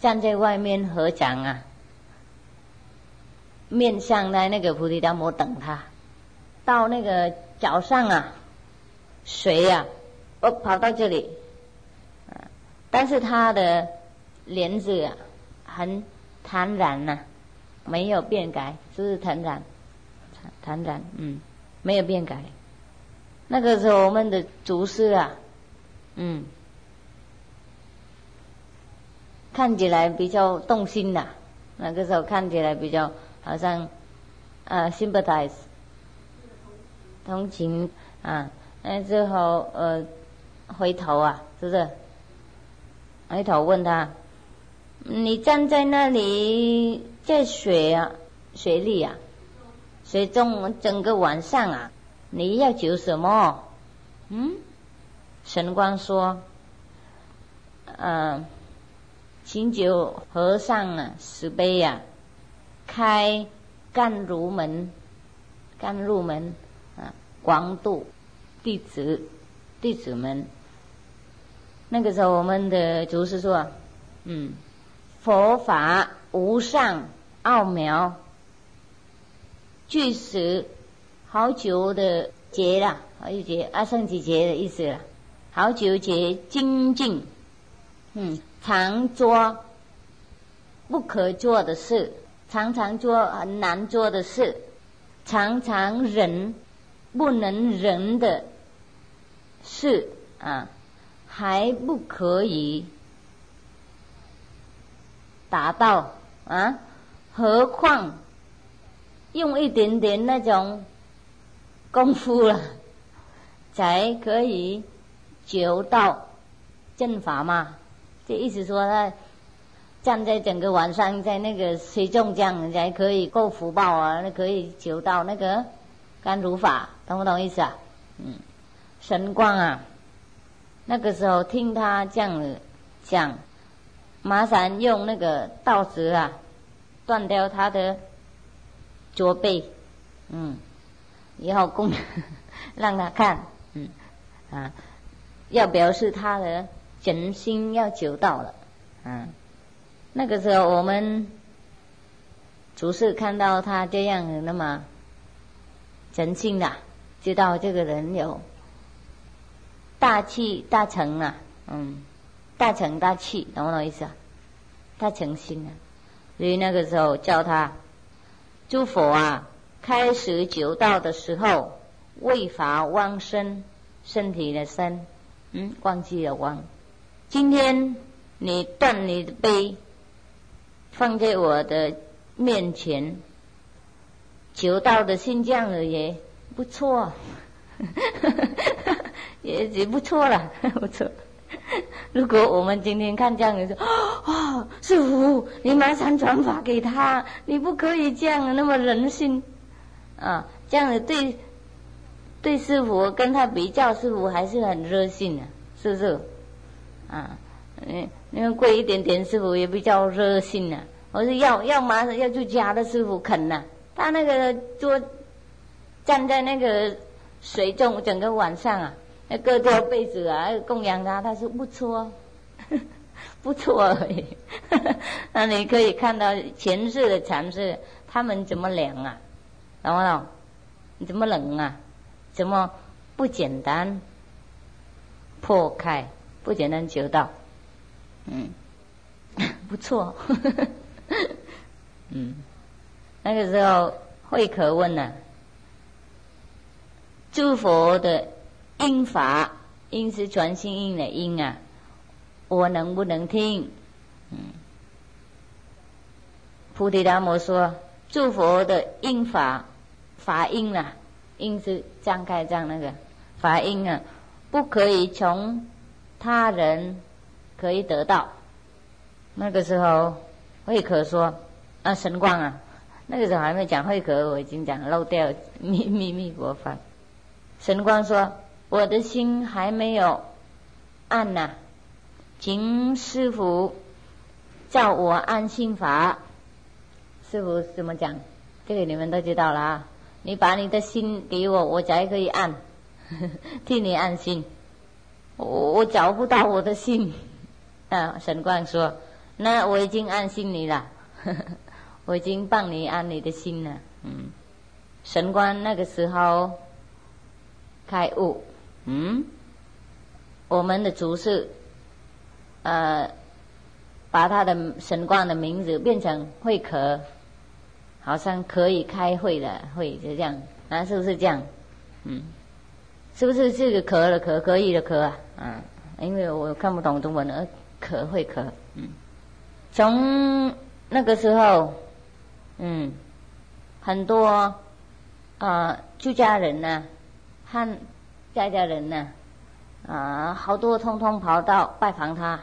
站在外面合掌啊。面向在那个菩提达摩等他，到那个脚上啊，水呀，哦跑到这里，但是他的帘子啊很坦然呐，没有变改，是不是坦然？坦然，嗯，没有变改。那个时候我们的祖师啊，嗯，看起来比较动心呐，那个时候看起来比较。好像，呃，sympathize，同情啊，那之后呃，回头啊，是不是？回头问他，你站在那里在水啊，水里啊，水中整个晚上啊，你要求什么？嗯，神光说，嗯，请求和尚啊，慈悲呀。开干如门，干入门啊，广度弟子弟子们。那个时候，我们的祖师说：“嗯，佛法无上奥妙，具实好久的劫了，好久劫阿僧祇劫的意思了，好久劫精进，嗯，常做不可做的事。”常常做很难做的事，常常忍不能忍的是啊，还不可以达到啊？何况用一点点那种功夫了，才可以求到正法嘛？这意思说他。站在整个晚上，在那个水中这样才可以够福报啊，那可以求到那个甘如法，懂不懂意思啊？嗯，神光啊，那个时候听他这样讲，马上用那个刀子啊，断掉他的左背，嗯，以后供 让他看，嗯啊，要表示他的真心要求到了，嗯。那个时候，我们主事看到他这样那么诚心的，知道这个人有大气大成啊，嗯，大成大气，懂不懂意思啊？大诚心啊，所以那个时候叫他诸佛啊，开始求道的时候，未发汪身，身体的身，嗯，忘记了忘。今天你断你的悲。放在我的面前，求道的心降了也不错，也也不错了，不错。如果我们今天看这样的说，啊，师傅，你马上转法给他，你不可以这样那么人性啊，这样的对对师傅跟他比较，师傅还是很热心的，是不是？啊，嗯。因为贵一点点，师傅也比较热心呢。我说要要马上要去家的师傅肯呐，他那个坐站在那个水中整个晚上啊，那割掉被子啊供养他，他说不错，不错而已。那你可以看到前世的禅师他们怎么凉啊，懂不懂？你怎么冷啊？怎么不简单破开？不简单求道？嗯，不错。嗯，那个时候慧可问呢，诸佛的音法，因是传心音的音啊，我能不能听？嗯，菩提达摩说，诸佛的音法法音啊，音是张开张那个法音啊，不可以从他人可以得到。那个时候。慧可说：“啊，神光啊，那个时候还没讲慧可，我已经讲漏掉秘秘密国法。神光说：我的心还没有暗呐，请师傅叫我安心法。师傅怎么讲？这个你们都知道了啊。你把你的心给我，我才可以按，替你安心。我我找不到我的心啊。神光说。”那我已经安心你了，我已经帮你安你的心了。嗯，神官那个时候开悟，嗯，我们的祖师，呃，把他的神光的名字变成会可，好像可以开会的会就这样。啊，是不是这样？嗯，是不是这个可的可可以的可啊？嗯，因为我看不懂中文的可会可，嗯。从那个时候，嗯，很多啊，出家人呢，看在家人呢，啊，好多通通跑到拜访他，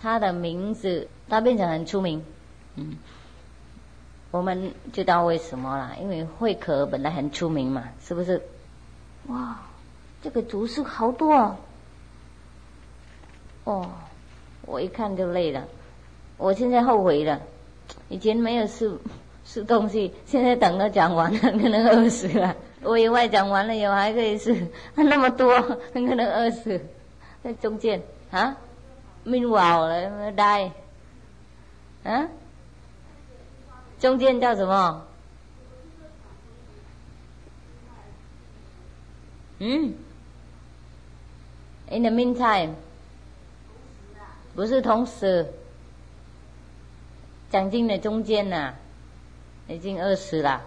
他的名字他变成很出名，嗯，我们知道为什么了，因为慧可本来很出名嘛，是不是？哇，这个竹树好多，哦，我一看就累了。我现在后悔了，以前没有吃吃东西，现在等到讲完了，可能饿死了。我以外讲完了以后还可以吃，那么多，很可能饿死。在中间啊，meanwhile 了，die，啊，中间叫什么？嗯，in the meantime，不是同时。讲经的中间呢，已经饿死了。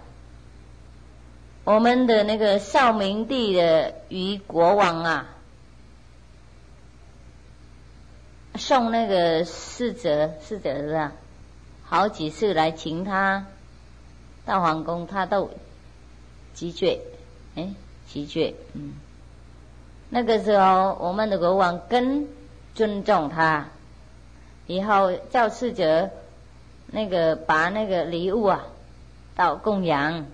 我们的那个少明帝的于国王啊，送那个侍者，侍者是吧？好几次来请他到皇宫，他都拒绝。哎，拒绝。嗯，那个时候我们的国王更尊重他，以后叫侍者。那个把那个礼物啊，到供养，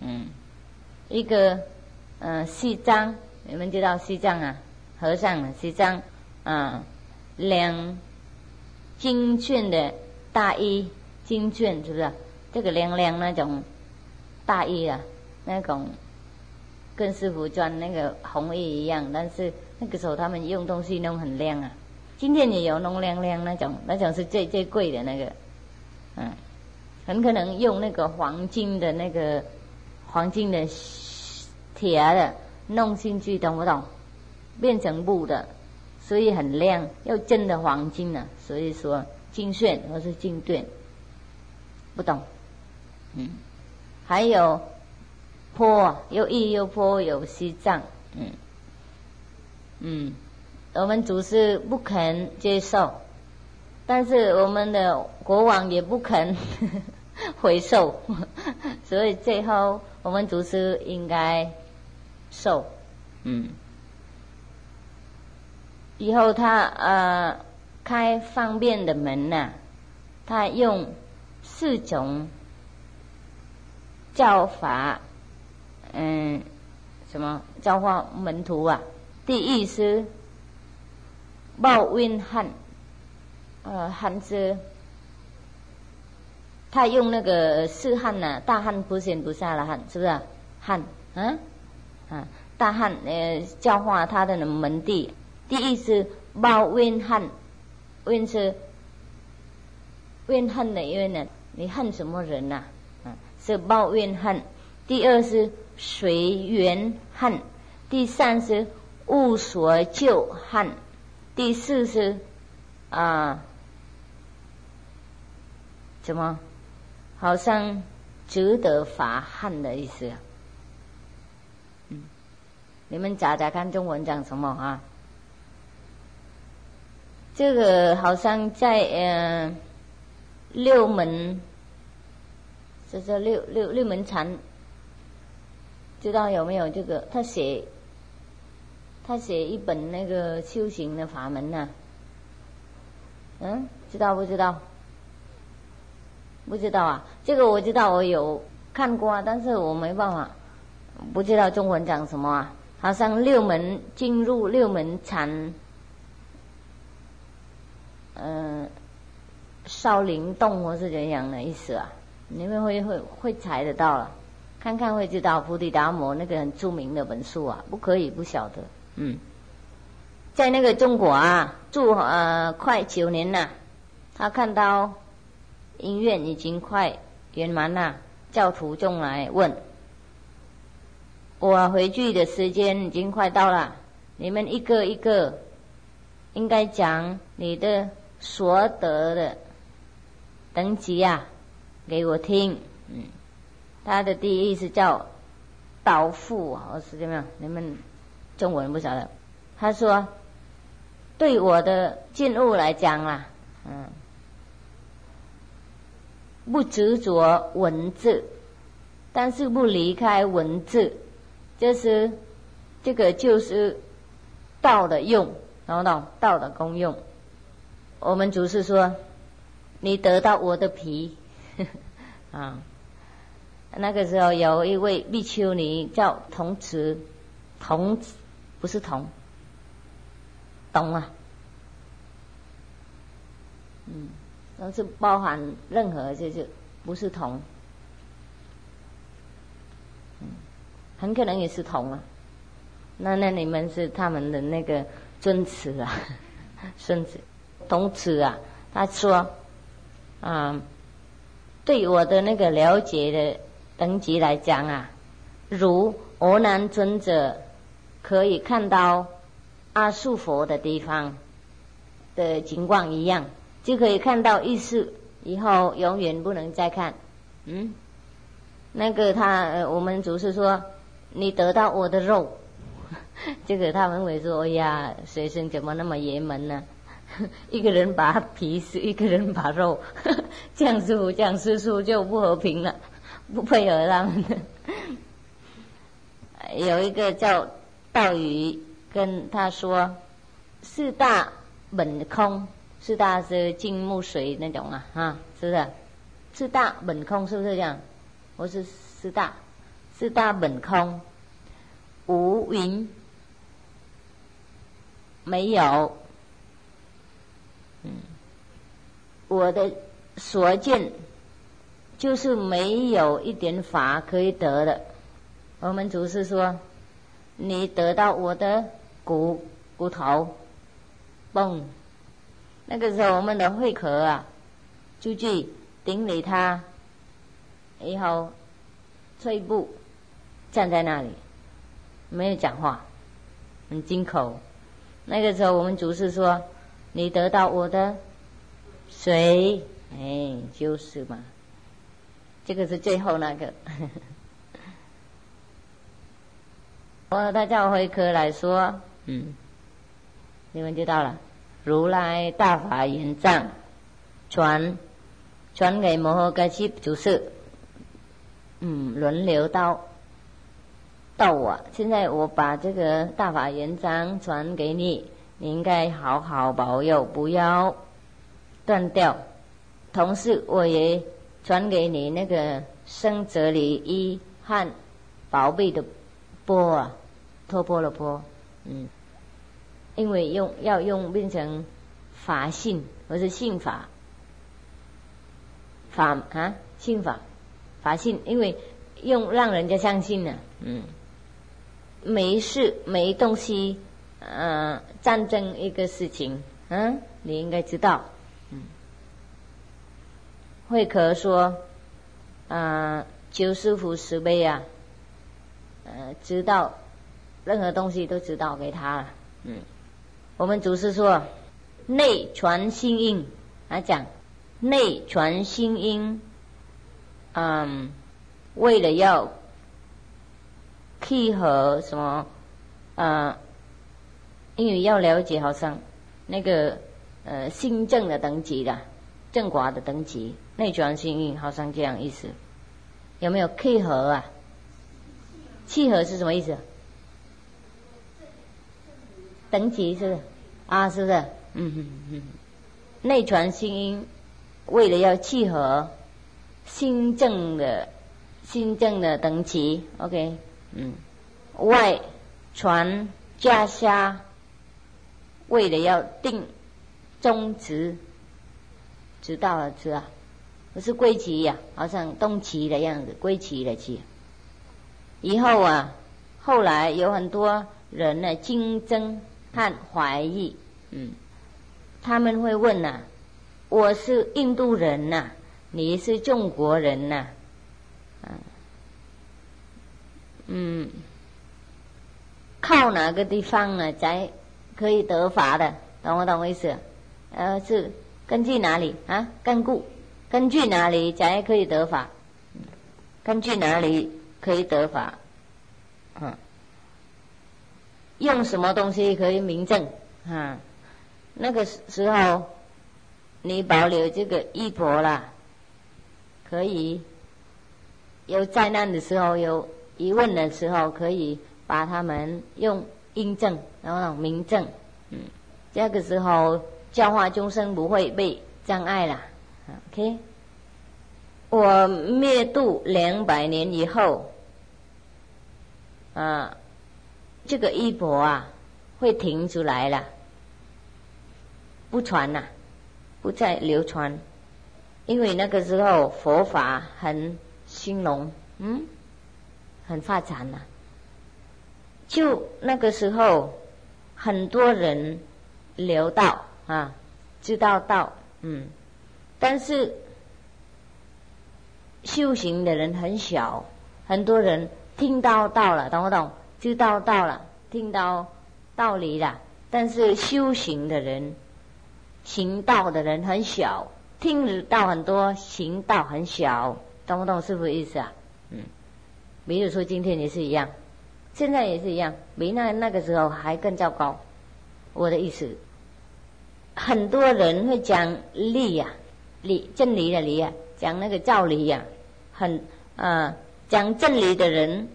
嗯，一个嗯西藏，你们知道西藏啊，和尚，西藏啊，两金券的大衣，金券是不是？这个亮亮那种大衣啊，那种跟师傅穿那个红衣一样，但是那个时候他们用东西弄很亮啊。今天也有弄亮亮那种，那种是最最贵的那个。嗯，很可能用那个黄金的那个黄金的铁的弄进去，懂不懂？变成木的，所以很亮，又真的黄金呢。所以说金炫或是金盾，不懂。嗯，还有坡，又易又坡，有西藏。嗯嗯，我们祖师不肯接受。但是我们的国王也不肯 回收，所以最后我们祖师应该受，嗯，以后他呃开方便的门呐，他用四种教法，嗯，什么教化门徒啊？第一是报运汉。呃，汉字他用那个四汉呐，大汉不贤不下了汉，是不是？汉，嗯，啊，大汉呃教化他的门第，第一是报怨恨，怨是怨恨的怨呢，你恨什么人呐？啊，是报怨恨。第二是随缘恨，第三是无所救恨，第四是啊，怎么？好像值得罚汉的意思。嗯，你们查查看中文讲什么啊？这个好像在呃六门，这叫六六六门禅，知道有没有这个？他写他写一本那个修行的法门呢。嗯，知道不知道？不知道啊，这个我知道，我有看过啊，但是我没办法，不知道中文讲什么啊。好像六门进入六门禅，嗯，少林洞或是怎样的意思啊？你们会会会猜得到了，看看会知道。菩提达摩那个很著名的本书啊，不可以不晓得。嗯，在那个中国啊，住呃快九年了，他看到。音乐已经快圆满了，教徒众来问：“我回去的时间已经快到了，你们一个一个应该讲你的所得的等级啊，给我听。”嗯，他的第一是叫导父，我是怎么样？你们中文不晓得。他说：“对我的进入来讲啊，嗯。”不执着文字，但是不离开文字，就是这个就是道的用，懂不懂？道的功用。我们祖师说：“你得到我的皮。”啊，那个时候有一位比丘尼叫童子，童不是童，懂啊？嗯。都是包含任何，就是不是同，很可能也是同啊。那那你们是他们的那个尊词啊，孙子，同词啊。他说，啊，对我的那个了解的等级来讲啊，如俄南尊者可以看到阿树佛的地方的情况一样。就可以看到意识，以后永远不能再看。嗯，那个他，呃我们祖师说，你得到我的肉，这个他们会说，哎呀，学生怎么那么爷们呢？一个人把皮吃，一个人把肉，这样师傅这样师叔就不和平了，不配合他们。有一个叫道宇跟他说，四大本空。四大是金木水那种啊，哈，是不是？四大本空是不是这样？我是四大，四大本空，无云，没有，嗯，我的所见就是没有一点法可以得的。我们祖师说，你得到我的骨骨头，嘣。那个时候，我们的会壳啊，就去顶礼他，以后退步，站在那里，没有讲话，很惊口。那个时候，我们祖师说：“你得到我的水，哎，就是嘛。”这个是最后那个。我他叫回科来说，嗯，你们知道了。如来大法圆藏传传给摩诃迦叶，就是嗯轮流到到我。现在我把这个大法圆章传给你，你应该好好保佑，不要断掉。同时，我也传给你那个生哲理一和宝贝的波啊，托波了波，嗯。因为用要用变成法性，或是性法，法法啊，信法，法信，因为用让人家相信呢，嗯，没事没东西，呃，战争一个事情，嗯，你应该知道，嗯，慧可说，啊，求师傅慈悲啊，呃，知道任何东西都知道给他了，嗯，我们祖师说，内传心印，来讲。内传心音，嗯，为了要契合什么，呃，因为要了解好像那个呃新政的等级的正卦的等级，内传心音好像这样意思，有没有契合啊？契合是什么意思？等级是不是？啊，是不是？嗯嗯嗯，内传心音。为了要契合新政的新政的等级，OK，嗯，外传家虾，为了要定宗旨，知道了知啊，不是归齐呀，好像东齐的样子，归齐的齐。以后啊，后来有很多人呢竞争和怀疑，嗯，他们会问呐。我是印度人呐，你是中国人呐，嗯，靠哪个地方呢才可以得法的？懂不懂我意思？呃，是根据哪里啊？根据根据哪里才可以得法？根据哪里可以得法？嗯，用什么东西可以明证？啊，那个时候。你保留这个衣钵啦，可以有灾难的时候、有疑问的时候，可以把他们用印证，然后明证，嗯，这个时候教化众生不会被障碍了。OK，我灭度两百年以后，啊，这个衣钵啊会停出来了，不传了。不再流传，因为那个时候佛法很兴隆，嗯，很发展呐。就那个时候，很多人流道啊，知道道，嗯，但是修行的人很小，很多人听到道了，懂不懂？知道道了，听到道理了，但是修行的人。行道的人很小，听道很多，行道很小，懂不懂是不是意思啊？嗯，比如说今天也是一样，现在也是一样，比那那个时候还更糟糕。我的意思，很多人会讲理呀，理真理的理呀，讲那个道理呀，很啊，讲真理的人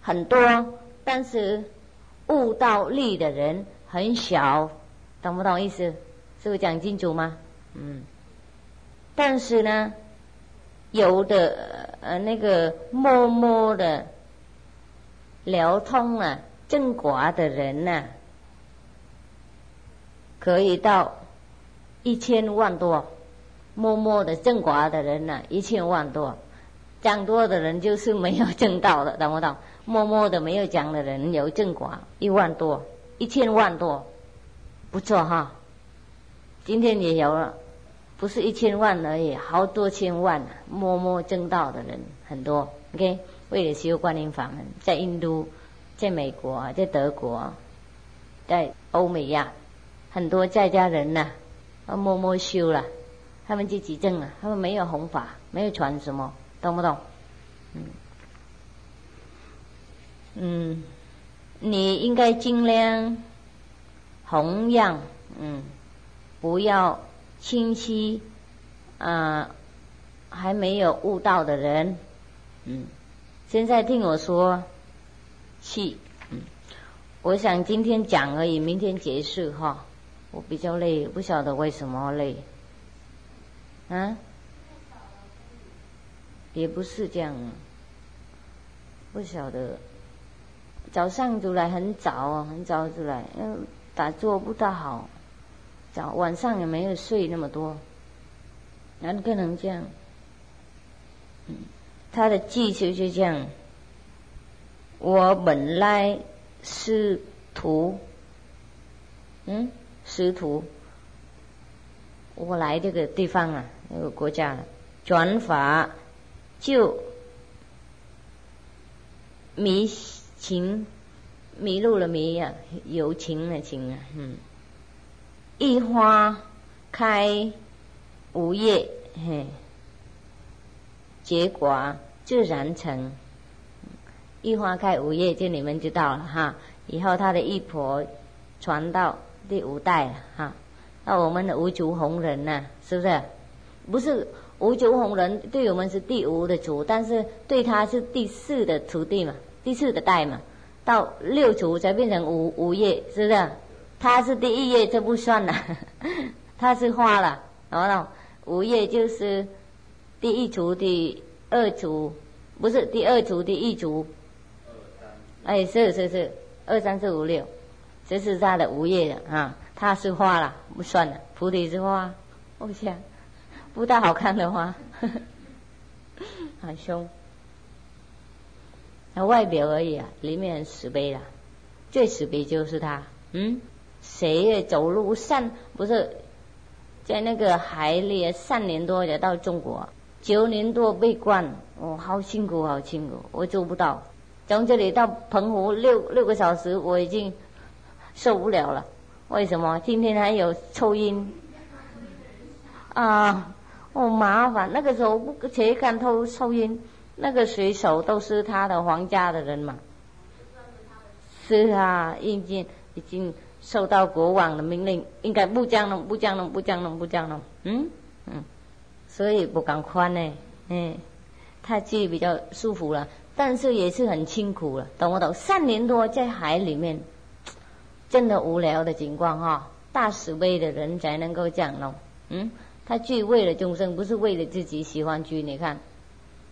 很多，但是悟道理的人很小，懂不懂意思？是不是讲清楚吗？嗯，但是呢，有的呃那个默默的流通了正卦的人呢，可以到一千万多，默默的正卦的人呢一千万多，讲多的人就是没有正道的，懂不懂？默默的没有讲的人有正卦一万多，一千万多，不错哈。今天也有了，不是一千万而已，好多千万啊！默默正道的人很多。OK，为了修观音法门，在印度、在美国、在德国、在欧美呀，很多在家人呐，默默修了，他们自己证了，他们没有弘法，没有传什么，懂不懂？嗯，嗯，你应该尽量弘扬，嗯。不要轻欺啊，还没有悟道的人，嗯，现在听我说，气，嗯，我想今天讲而已，明天结束哈。我比较累，不晓得为什么累，啊，也不是这样，不晓得，早上出来很早，很早出来，嗯，打坐不大好。早晚上也没有睡那么多，哪可能这样？嗯他的技术就这样。我本来师徒，嗯，师徒，我来这个地方啊，那个国家转法就迷情迷路了迷呀，有情的情啊，嗯，一花开无叶，嘿，结果自然成。一花开五叶，就你们知道了哈。以后他的一婆传到第五代了哈。那我们的五族红人呢，是不是？不是五族红人对我们是第五的族，但是对他是第四的徒弟嘛，第四的代嘛。到六族才变成五五叶，是不是？他是第一页就不算了，他是花了，然后。五叶就是第一组、第二组，不是第二组、第一组。哎，是是是，二三四五六，这是它的无业的啊，它是花了，不算了，菩提之花，我想不大好看的花，很凶，那外表而已啊，里面很慈悲的，最慈悲就是它，嗯，谁也走路三不是在那个海里三年多才到中国，九年多被关，哦，好辛苦，好辛苦，我做不到。从这里到澎湖六六个小时，我已经受不了了。为什么？今天还有抽烟啊！哦，麻烦。那个时候谁敢偷抽烟？那个水手都是他的皇家的人嘛。是啊，已经已经受到国王的命令，应该不将弄，不将弄，不将弄，不将弄。嗯嗯，所以不敢宽呢。嗯，他自己比较舒服了。但是也是很辛苦了，懂不懂？三年多在海里面，真的无聊的情况哈。大慈悲的人才能够这样弄，嗯，他去为了众生，不是为了自己喜欢去。你看，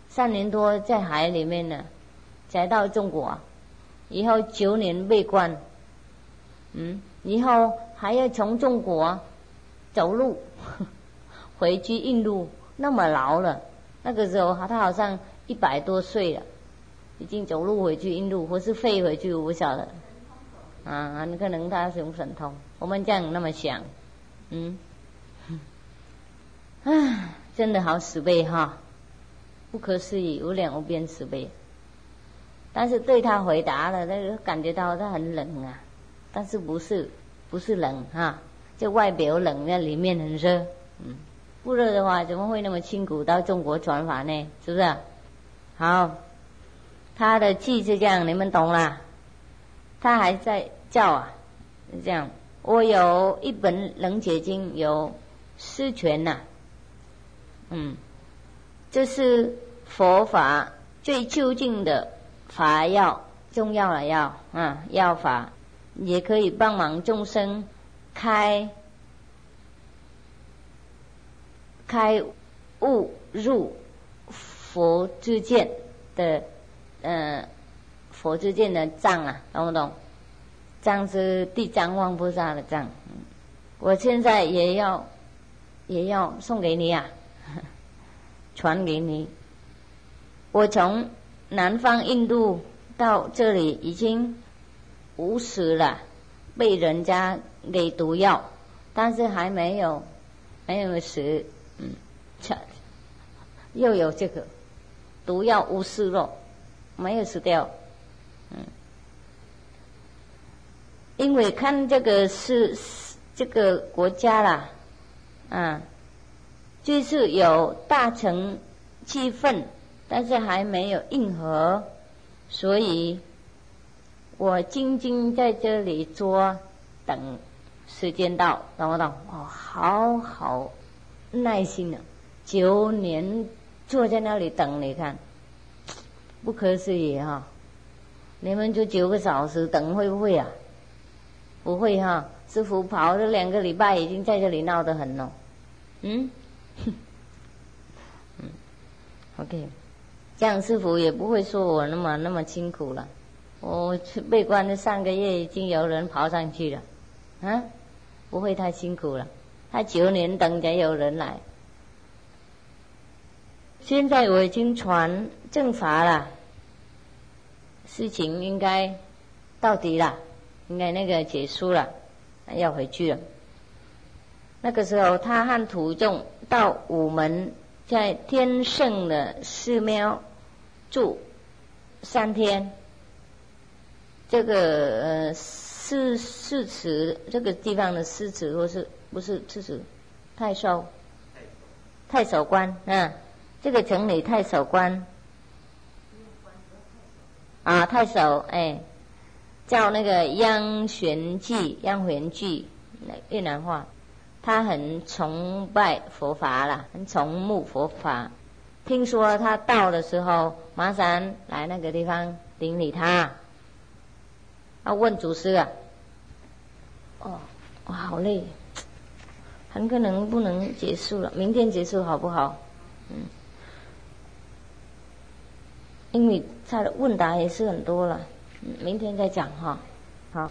三年多在海里面呢，才到中国，以后九年被关，嗯，以后还要从中国走路 回去印度，那么老了，那个时候他好像一百多岁了。已经走路回去印度，或是飞回去，我不晓得。啊，你可能他用神通。我们这样那么想，嗯，啊，真的好慈悲哈，不可思议，无量无边慈悲。但是对他回答了，那个感觉到他很冷啊，但是不是不是冷哈，就外表冷，那里面很热。嗯，不热的话，怎么会那么辛苦到中国传法呢？是不是？好。他的气是这样，你们懂啦？他还在叫啊，是这样。我有一本《楞解经》，有师权呐，嗯，这是佛法最究竟的法药，重要的药啊，药法也可以帮忙众生开开悟入佛之见的。嗯，佛之见的藏啊，懂不懂？藏是地藏王菩萨的藏。我现在也要也要送给你啊，传给你。我从南方印度到这里已经五死了，被人家给毒药，但是还没有没有死。嗯，又有这个毒药无死了。没有死掉，嗯，因为看这个是这个国家啦，啊，就是有大成气氛，但是还没有硬核，所以我静静在这里坐等时间到，懂不懂？哦，好好耐心的，九年坐在那里等，你看。不可思议哈！你们就九个小时等会不会啊？不会哈！师傅跑了两个礼拜，已经在这里闹得很了。嗯，哼 嗯，OK，这样师傅也不会说我那么那么辛苦了。我去被关的三个月，已经有人跑上去了，啊，不会太辛苦了。他九年等才有人来。现在我已经传正法了，事情应该到底了，应该那个结束了，要回去了。那个时候，他和徒众到午门，在天圣的寺庙住三天。这个呃，寺寺祠这个地方的寺祠，或是不是寺祠？太守，太守官啊，这个城里太守官啊，太守哎，叫那个央玄记，央玄记，越南话，他很崇拜佛法啦，很崇慕佛法。听说他到的时候，马上来那个地方顶礼他。要问祖师啊，哦，我好累，很可能不能结束了，明天结束好不好？嗯，因为他的问答也是很多了，明天再讲哈，好。